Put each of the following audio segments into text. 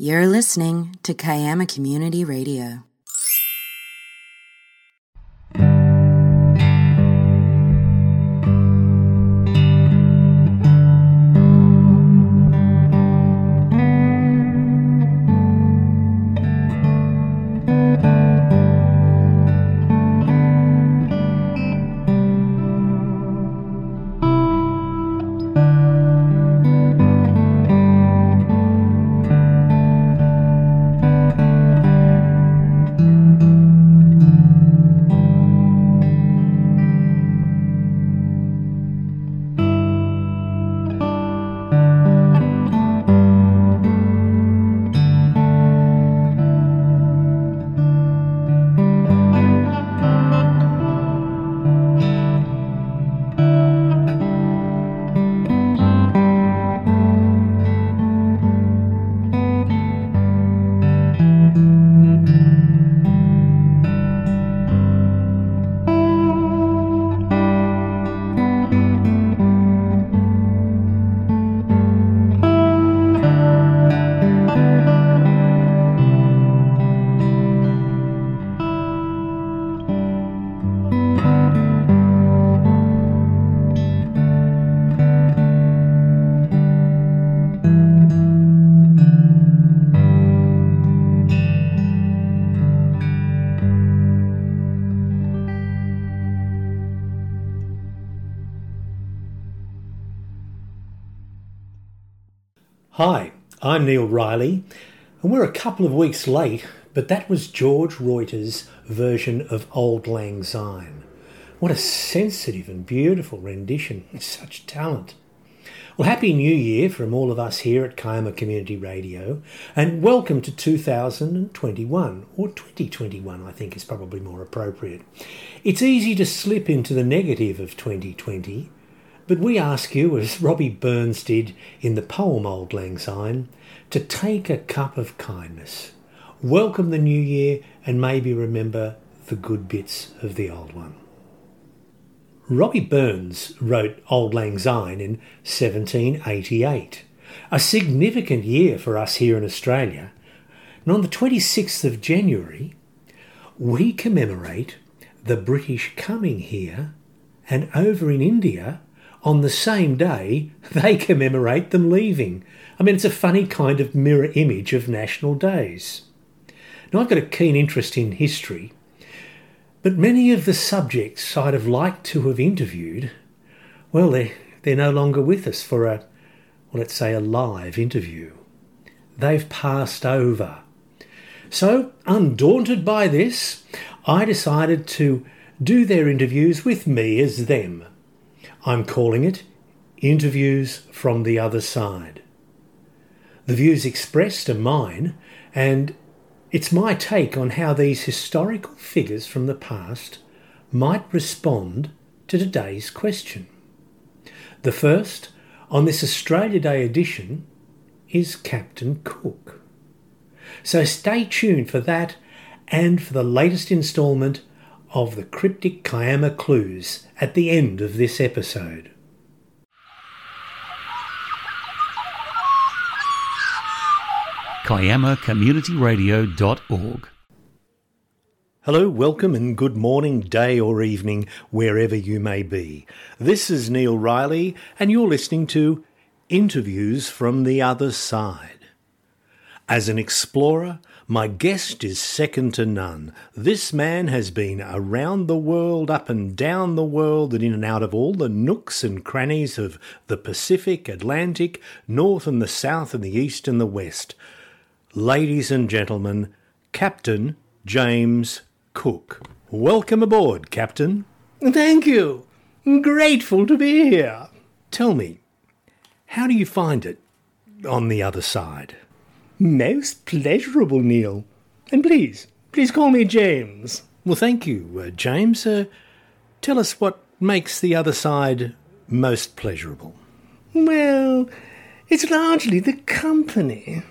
You're listening to Kiama Community Radio. Hi, I'm Neil Riley, and we're a couple of weeks late, but that was George Reuter's version of Auld Lang Syne. What a sensitive and beautiful rendition. Such talent. Well, Happy New Year from all of us here at Kiama Community Radio, and welcome to 2021, or 2021, I think is probably more appropriate. It's easy to slip into the negative of 2020 but we ask you, as Robbie Burns did in the poem Auld Lang Syne, to take a cup of kindness, welcome the new year, and maybe remember the good bits of the old one. Robbie Burns wrote Auld Lang Syne in 1788, a significant year for us here in Australia. And on the 26th of January, we commemorate the British coming here, and over in India, on the same day, they commemorate them leaving. I mean, it's a funny kind of mirror image of national days. Now, I've got a keen interest in history, but many of the subjects I'd have liked to have interviewed, well, they're, they're no longer with us for a, well, let's say, a live interview. They've passed over. So, undaunted by this, I decided to do their interviews with me as them I'm calling it Interviews from the Other Side. The views expressed are mine, and it's my take on how these historical figures from the past might respond to today's question. The first, on this Australia Day edition, is Captain Cook. So stay tuned for that and for the latest instalment of the cryptic Kiama clues at the end of this episode. KiamaCommunityRadio.org Hello, welcome, and good morning, day, or evening, wherever you may be. This is Neil Riley, and you're listening to Interviews from the Other Side. As an explorer, my guest is second to none. This man has been around the world, up and down the world, and in and out of all the nooks and crannies of the Pacific, Atlantic, North and the South, and the East and the West. Ladies and gentlemen, Captain James Cook. Welcome aboard, Captain. Thank you. Grateful to be here. Tell me, how do you find it on the other side? Most pleasurable, Neil. And please, please call me James. Well, thank you, uh, James. Uh, tell us what makes the other side most pleasurable. Well, it's largely the company.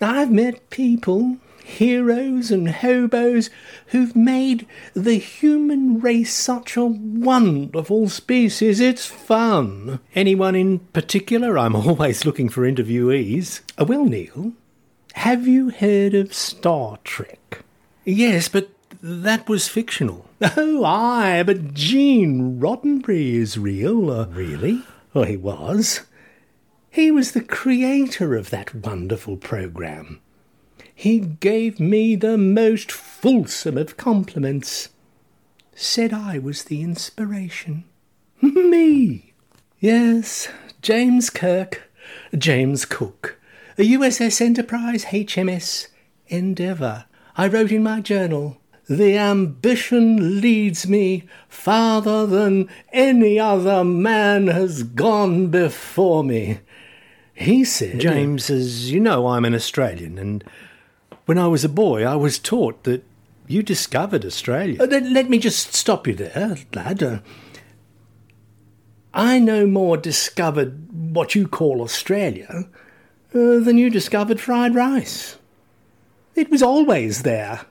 I've met people, heroes and hobos, who've made the human race such a wonderful species. It's fun. Anyone in particular? I'm always looking for interviewees. Uh, well, Neil, Have you heard of Star Trek? Yes, but that was fictional. Oh, aye, but Gene Roddenberry is real. Uh, Really? well, he was. He was the creator of that wonderful program. He gave me the most fulsome of compliments. Said I was the inspiration. me! Yes, James Kirk, James Cook, a USS Enterprise HMS Endeavour. I wrote in my journal, the ambition leads me farther than any other man has gone before me. He said, James, as you know, I'm an Australian, and when I was a boy, I was taught that you discovered Australia. Uh, let, let me just stop you there, lad. Uh, I no more discovered what you call Australia uh, than you discovered fried rice. It was always there.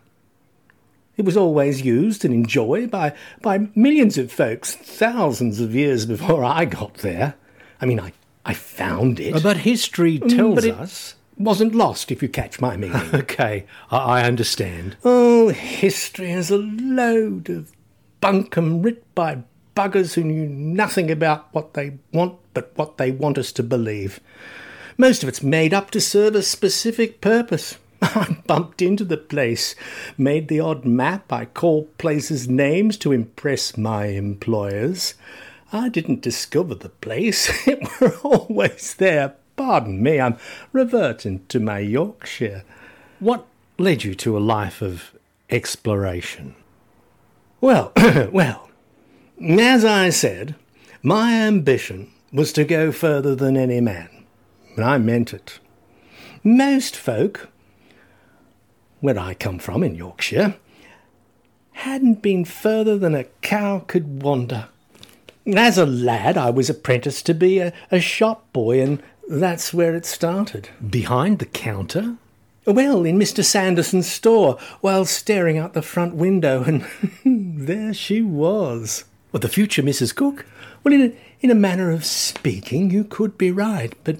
It was always used and enjoyed by, by millions of folks thousands of years before I got there. I mean, I, I found it. But history tells but it- us. wasn't lost, if you catch my meaning. Okay, I, I understand. Oh, history is a load of bunkum writ by buggers who knew nothing about what they want but what they want us to believe. Most of it's made up to serve a specific purpose. I bumped into the place, made the odd map, I called places names to impress my employers. I didn't discover the place, it were always there. Pardon me, I'm reverting to my Yorkshire. What led you to a life of exploration? Well, well, as I said, my ambition was to go further than any man, and I meant it. Most folk, where I come from in Yorkshire, hadn't been further than a cow could wander. As a lad, I was apprenticed to be a, a shop boy, and that's where it started. Behind the counter? Well, in Mr. Sanderson's store, while staring out the front window, and there she was. What, the future Mrs. Cook? Well, in a, in a manner of speaking, you could be right, but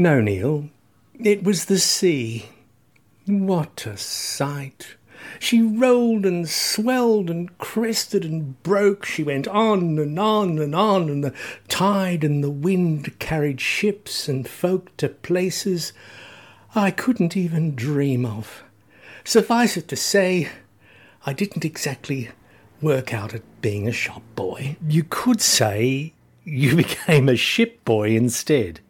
no, Neil. It was the sea. What a sight! She rolled and swelled and crested and broke. She went on and on and on, and the tide and the wind carried ships and folk to places I couldn't even dream of. Suffice it to say, I didn't exactly work out at being a shop boy. You could say you became a ship boy instead.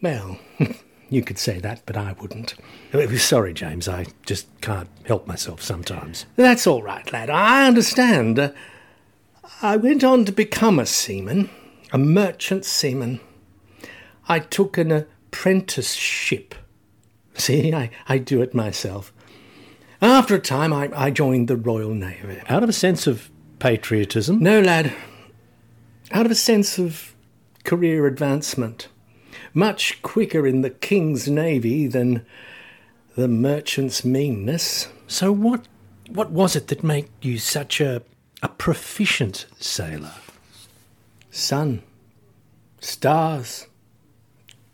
Well, you could say that, but I wouldn't. Sorry, James, I just can't help myself sometimes. That's all right, lad. I understand. Uh, I went on to become a seaman, a merchant seaman. I took an apprenticeship. See, I, I do it myself. After a time, I, I joined the Royal Navy. Out of a sense of patriotism? No, lad. Out of a sense of career advancement. Much quicker in the King's Navy than the merchant's meanness. So what what was it that made you such a a proficient sailor? Sun, stars,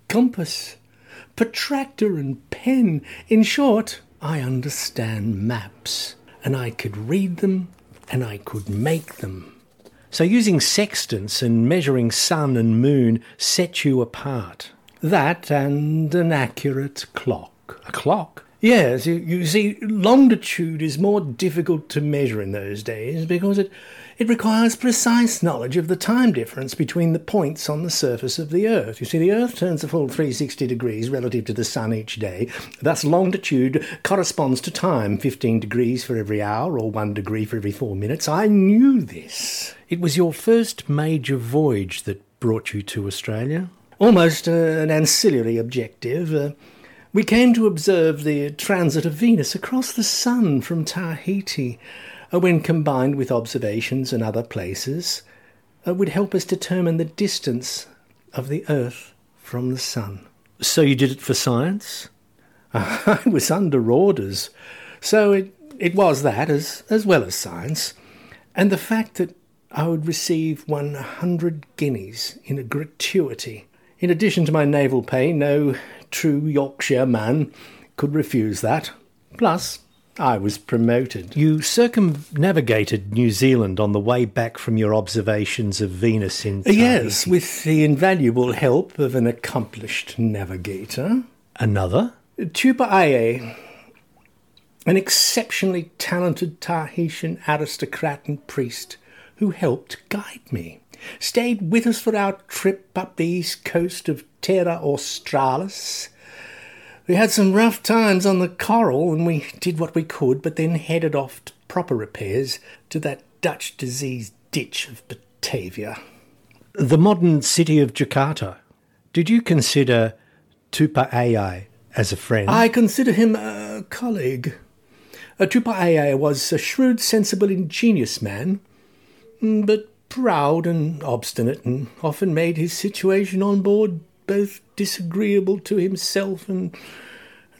compass, protractor, and pen. In short, I understand maps, and I could read them, and I could make them. So using sextants and measuring sun and moon set you apart. That and an accurate clock. A clock? Yes, you, you see, longitude is more difficult to measure in those days because it, it requires precise knowledge of the time difference between the points on the surface of the Earth. You see, the Earth turns a full 360 degrees relative to the Sun each day. Thus, longitude corresponds to time 15 degrees for every hour or 1 degree for every 4 minutes. I knew this. It was your first major voyage that brought you to Australia? Almost uh, an ancillary objective. Uh, we came to observe the transit of Venus across the sun from Tahiti, when combined with observations in other places, uh, would help us determine the distance of the Earth from the sun. So you did it for science? I was under orders, so it, it was that as, as well as science, and the fact that I would receive 100 guineas in a gratuity. In addition to my naval pay, no true Yorkshire man could refuse that. Plus, I was promoted. You circumnavigated New Zealand on the way back from your observations of Venus in Tahiti. Yes, with the invaluable help of an accomplished navigator. Another? Tupaia, an exceptionally talented Tahitian aristocrat and priest who helped guide me, stayed with us for our trip up the east coast of Terra Australis. We had some rough times on the coral and we did what we could, but then headed off to proper repairs to that Dutch disease ditch of Batavia. The modern city of Jakarta. Did you consider Tupaia as a friend? I consider him a colleague. Uh, Tupaia was a shrewd, sensible, ingenious man, mm, but proud and obstinate, and often made his situation on board both disagreeable to himself and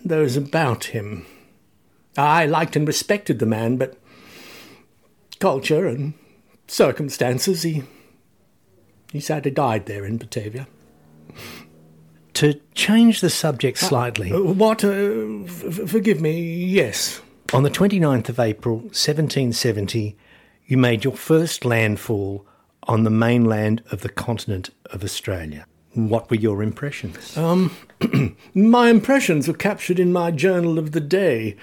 those about him. I liked and respected the man, but culture and circumstances, he, he sadly died there in Batavia. To change the subject slightly. Uh, what? Uh, f- forgive me, yes. On the 29th of April 1770, you made your first landfall on the mainland of the continent of Australia. What were your impressions? Um, my impressions were captured in my journal of the day.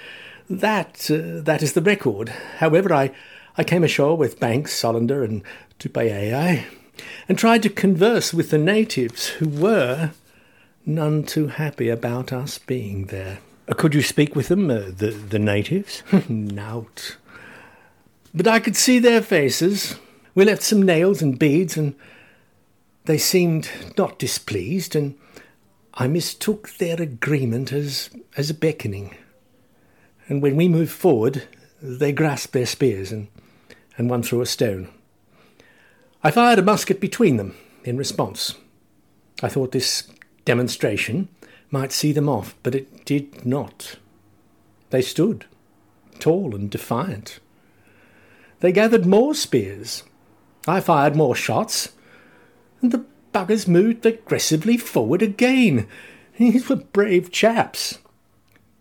That uh, that is the record. However, I, I came ashore with Banks, Solander, and Tupaia, and tried to converse with the natives, who were none too happy about us being there. Uh, Could you speak with them, uh, the, the natives? Nout. But I could see their faces. We left some nails and beads, and they seemed not displeased, and I mistook their agreement as, as a beckoning. And when we moved forward, they grasped their spears, and, and one threw a stone. I fired a musket between them in response. I thought this demonstration might see them off, but it did not. They stood, tall and defiant. They gathered more spears. I fired more shots, and the buggers moved aggressively forward again. These were brave chaps.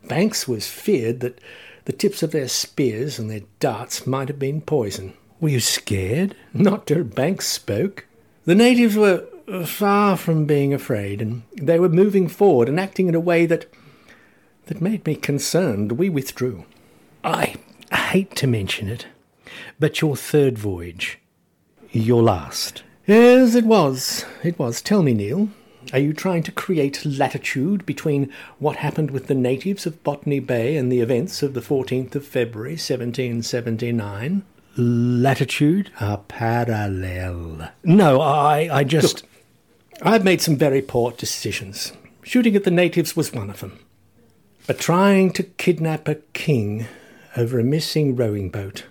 Banks was feared that the tips of their spears and their darts might have been poison. Were you scared? Not till Banks spoke. The natives were far from being afraid, and they were moving forward and acting in a way that that made me concerned. We withdrew. I hate to mention it, but your third voyage, your last. Yes, it was. It was. Tell me, Neil, are you trying to create latitude between what happened with the natives of Botany Bay and the events of the 14th of February, 1779? Latitude? A parallel. No, I, I just. Look, I've made some very poor decisions. Shooting at the natives was one of them. But trying to kidnap a king over a missing rowing boat,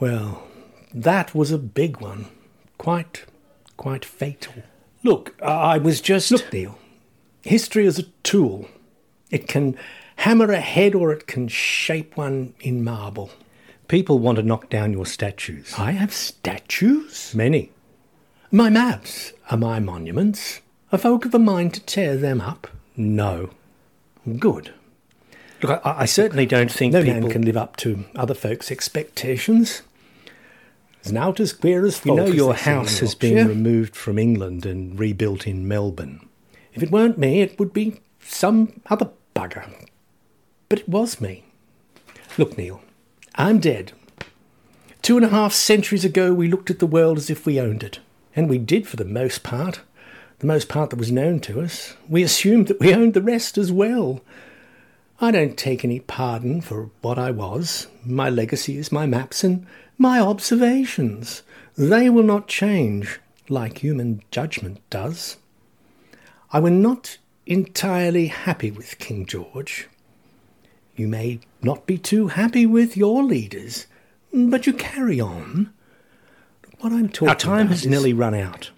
well, that was a big one. Quite, quite fatal. Look, I was just. Look, Neil, history is a tool. It can hammer a head or it can shape one in marble. People want to knock down your statues. I have statues? Many. My maps are my monuments. Are folk of a mind to tear them up? No. Good. Look, I, I certainly don't think No people man can live up to other folks' expectations. It's now as queer as You know, your they say in house has been removed from England and rebuilt in Melbourne. If it weren't me, it would be some other bugger. But it was me. Look, Neil, I'm dead. Two and a half centuries ago, we looked at the world as if we owned it. And we did for the most part. The most part that was known to us. We assumed that we owned the rest as well. I don't take any pardon for what I was. My legacy is my maps and my observations. They will not change, like human judgment does. I were not entirely happy with King George. You may not be too happy with your leaders, but you carry on. What I'm talking Our time about has is- nearly run out.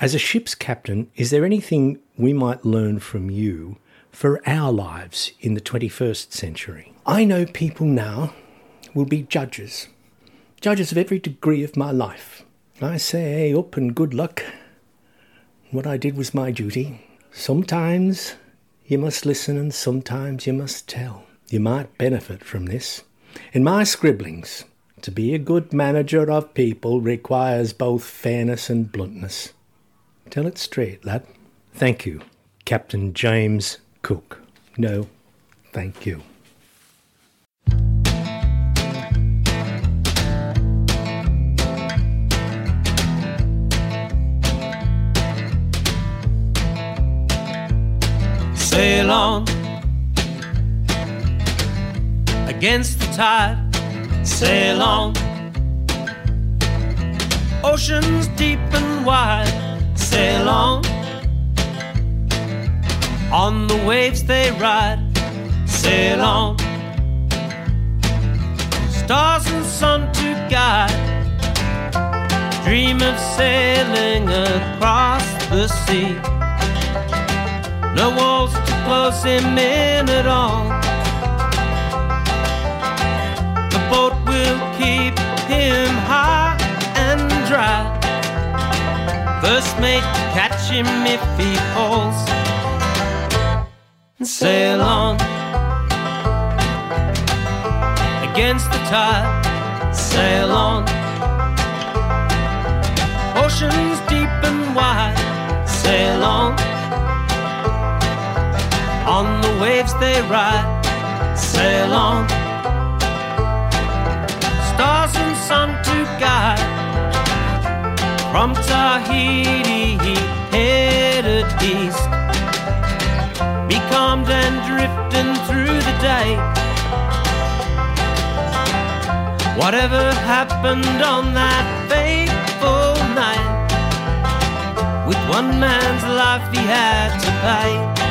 As a ship's captain, is there anything we might learn from you for our lives in the 21st century? I know people now will be judges, judges of every degree of my life. I say hey, up and good luck. What I did was my duty. Sometimes you must listen and sometimes you must tell. You might benefit from this. In my scribblings, to be a good manager of people requires both fairness and bluntness. Tell it straight, lad. Thank you, Captain James Cook. No, thank you. Sail on against the tide. Sail on oceans deep and wide. Sail on on the waves they ride. Sail on stars and sun to guide. Dream of sailing across the sea. No walls to close him in at all. The boat will keep him high and dry. First mate catch him if he falls. Sail on against the tide. Sail on. Oceans deep and wide. Sail on on the waves they ride, sail on. Stars and sun to guide. From Tahiti headed east, becalmed and drifting through the day. Whatever happened on that fateful night, with one man's life he had to pay.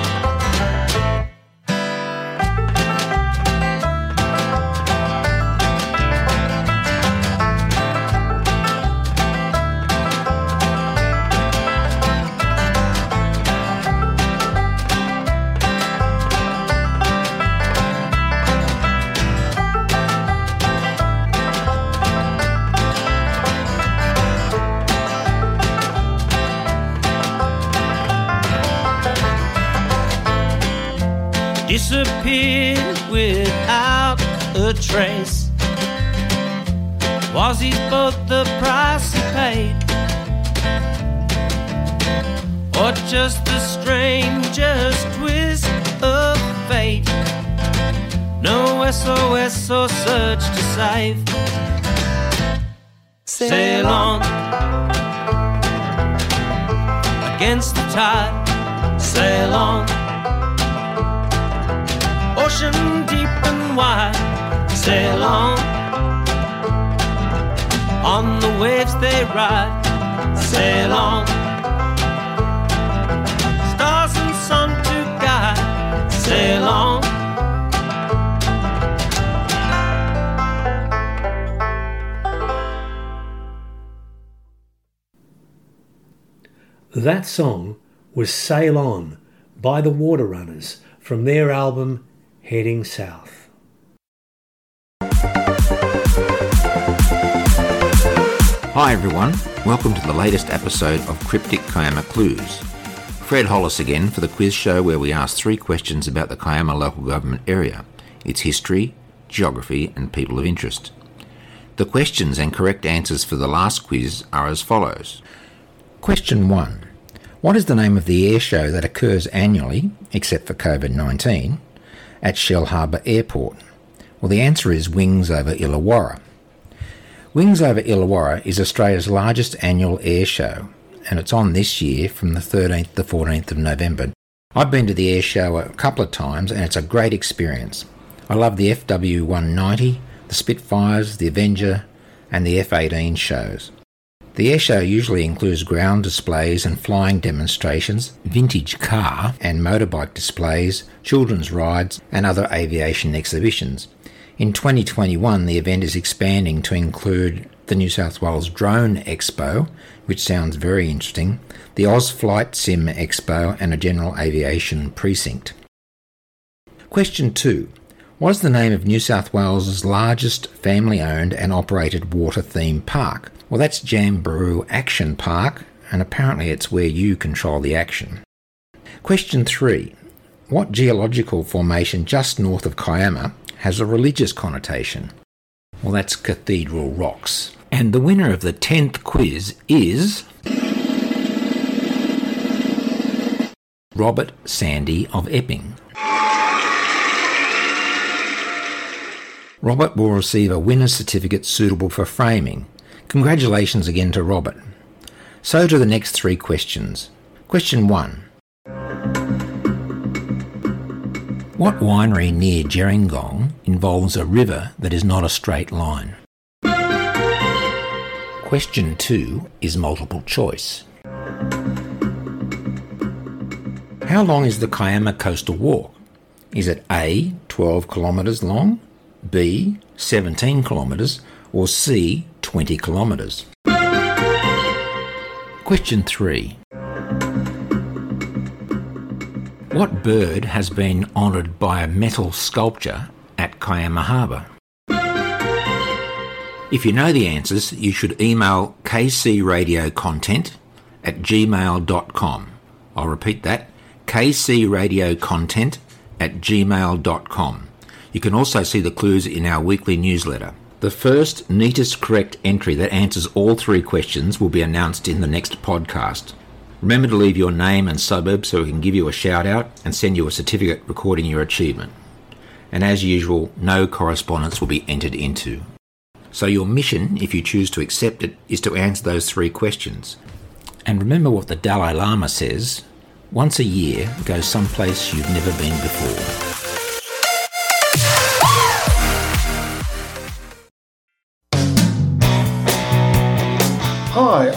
Disappeared without a trace. Was he both the price he paid? Or just the strangest twist of fate? No SOS or search to save. Sail on against the tide. Sail on ocean deep and wide. Sail on, on the waves they ride. Sail on, stars and sun to guide. Sail on. That song was Sail On by the Water Runners from their album Heading South. Hi everyone, welcome to the latest episode of Cryptic Kiama Clues. Fred Hollis again for the quiz show where we ask three questions about the Kiama local government area, its history, geography, and people of interest. The questions and correct answers for the last quiz are as follows. Question 1. What is the name of the air show that occurs annually, except for COVID 19, at Shellharbour Airport? Well, the answer is Wings over Illawarra. Wings over Illawarra is Australia's largest annual air show, and it's on this year from the 13th to the 14th of November. I've been to the air show a couple of times, and it's a great experience. I love the FW 190, the Spitfires, the Avenger, and the F 18 shows. The airshow usually includes ground displays and flying demonstrations, vintage car and motorbike displays, children's rides, and other aviation exhibitions. In 2021, the event is expanding to include the New South Wales Drone Expo, which sounds very interesting, the Oz Flight Sim Expo, and a general aviation precinct. Question 2. What is the name of New South Wales's largest family owned and operated water theme park? Well, that's Jamberoo Action Park, and apparently it's where you control the action. Question 3. What geological formation just north of Kiama has a religious connotation? Well, that's Cathedral Rocks. And the winner of the 10th quiz is. Robert Sandy of Epping. Robert will receive a winner's certificate suitable for framing. Congratulations again to Robert. So to the next three questions. Question 1. What winery near Gerringong involves a river that is not a straight line? Question 2 is multiple choice. How long is the Kiama Coastal Walk? Is it A, 12 kilometres long, B, 17 kilometres, or C, 20 kilometres? Question 3. What bird has been honoured by a metal sculpture at Kiama Harbour? If you know the answers, you should email kcradiocontent at gmail.com. I'll repeat that kcradiocontent at gmail.com. You can also see the clues in our weekly newsletter. The first, neatest correct entry that answers all three questions will be announced in the next podcast. Remember to leave your name and suburb so we can give you a shout out and send you a certificate recording your achievement. And as usual, no correspondence will be entered into. So your mission, if you choose to accept it, is to answer those three questions. And remember what the Dalai Lama says once a year, go someplace you've never been before.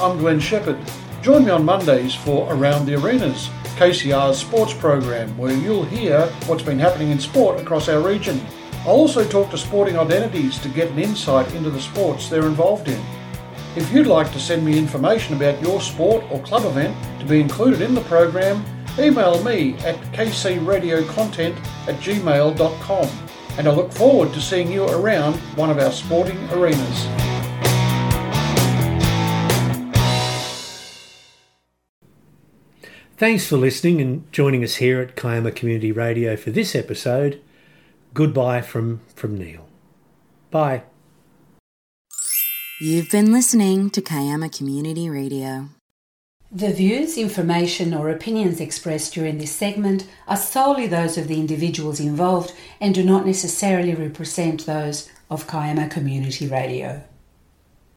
I'm Glenn Shepherd. Join me on Mondays for Around the Arenas, KCR's sports program, where you'll hear what's been happening in sport across our region. I'll also talk to sporting identities to get an insight into the sports they're involved in. If you'd like to send me information about your sport or club event to be included in the program, email me at kcradiocontent at gmail.com and I look forward to seeing you around one of our sporting arenas. Thanks for listening and joining us here at Kiama Community Radio for this episode. Goodbye from, from Neil. Bye. You've been listening to Kiama Community Radio. The views, information, or opinions expressed during this segment are solely those of the individuals involved and do not necessarily represent those of Kiama Community Radio.